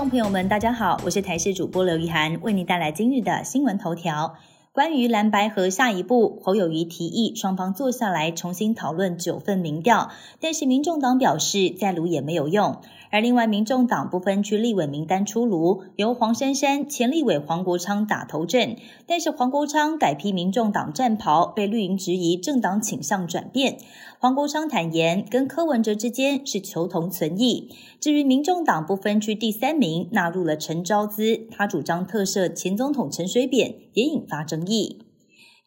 众朋友们，大家好，我是台视主播刘怡涵，为您带来今日的新闻头条。关于蓝白和下一步，侯友谊提议双方坐下来重新讨论九份民调，但是民众党表示再撸也没有用。而另外，民众党不分区立委名单出炉，由黄珊珊、前立委黄国昌打头阵，但是黄国昌改披民众党战袍，被绿营质疑政党倾向转变。黄国昌坦言，跟柯文哲之间是求同存异。至于民众党不分区第三名纳入了陈昭姿，他主张特赦前总统陈水扁，也引发争议。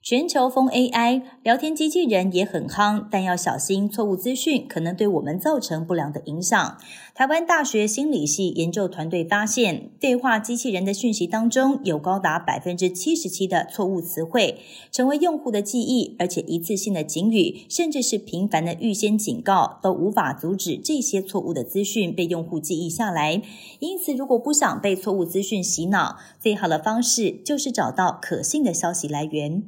全球封 AI 聊天机器人也很夯，但要小心错误资讯可能对我们造成不良的影响。台湾大学心理系研究团队发现，对话机器人的讯息当中有高达百分之七十七的错误词汇，成为用户的记忆，而且一次性的警语，甚至是频繁的预先警告，都无法阻止这些错误的资讯被用户记忆下来。因此，如果不想被错误资讯洗脑，最好的方式就是找到可信的消息来源。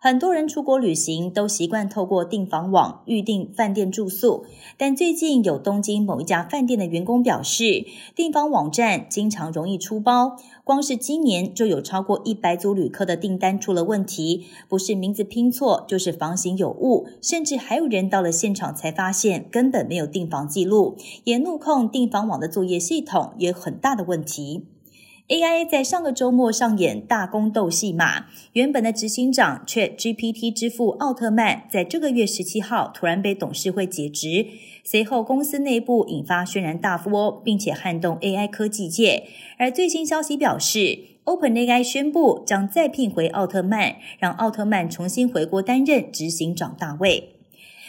很多人出国旅行都习惯透过订房网预订饭店住宿，但最近有东京某一家饭店的员工表示，订房网站经常容易出包，光是今年就有超过一百组旅客的订单出了问题，不是名字拼错，就是房型有误，甚至还有人到了现场才发现根本没有订房记录，也怒控订房网的作业系统也有很大的问题。AI 在上个周末上演大宫斗戏码，原本的执行长 ChatGPT 之父奥特曼，在这个月十七号突然被董事会解职，随后公司内部引发轩然大波，并且撼动 AI 科技界。而最新消息表示，OpenAI 宣布将再聘回奥特曼，让奥特曼重新回国担任执行长大位。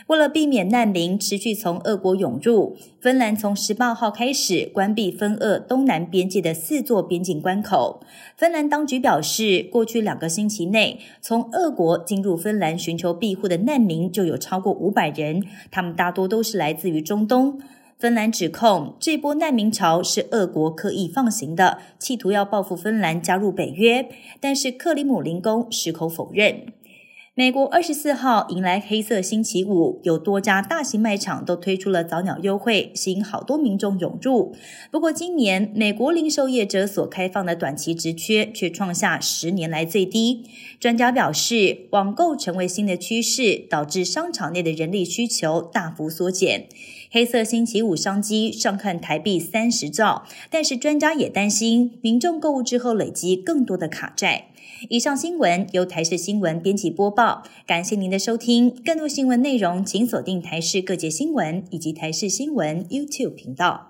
为了避免难民持续从俄国涌入，芬兰从十八号开始关闭芬俄东南边界的四座边境关口。芬兰当局表示，过去两个星期内，从俄国进入芬兰寻求庇护的难民就有超过五百人，他们大多都是来自于中东。芬兰指控这波难民潮是俄国刻意放行的，企图要报复芬兰加入北约，但是克里姆林宫矢口否认。美国二十四号迎来黑色星期五，有多家大型卖场都推出了早鸟优惠，吸引好多民众涌入。不过，今年美国零售业者所开放的短期职缺却创下十年来最低。专家表示，网购成为新的趋势，导致商场内的人力需求大幅缩减。黑色星期五商机上看台币三十兆，但是专家也担心民众购物之后累积更多的卡债。以上新闻由台视新闻编辑播报，感谢您的收听。更多新闻内容，请锁定台视各界新闻以及台视新闻 YouTube 频道。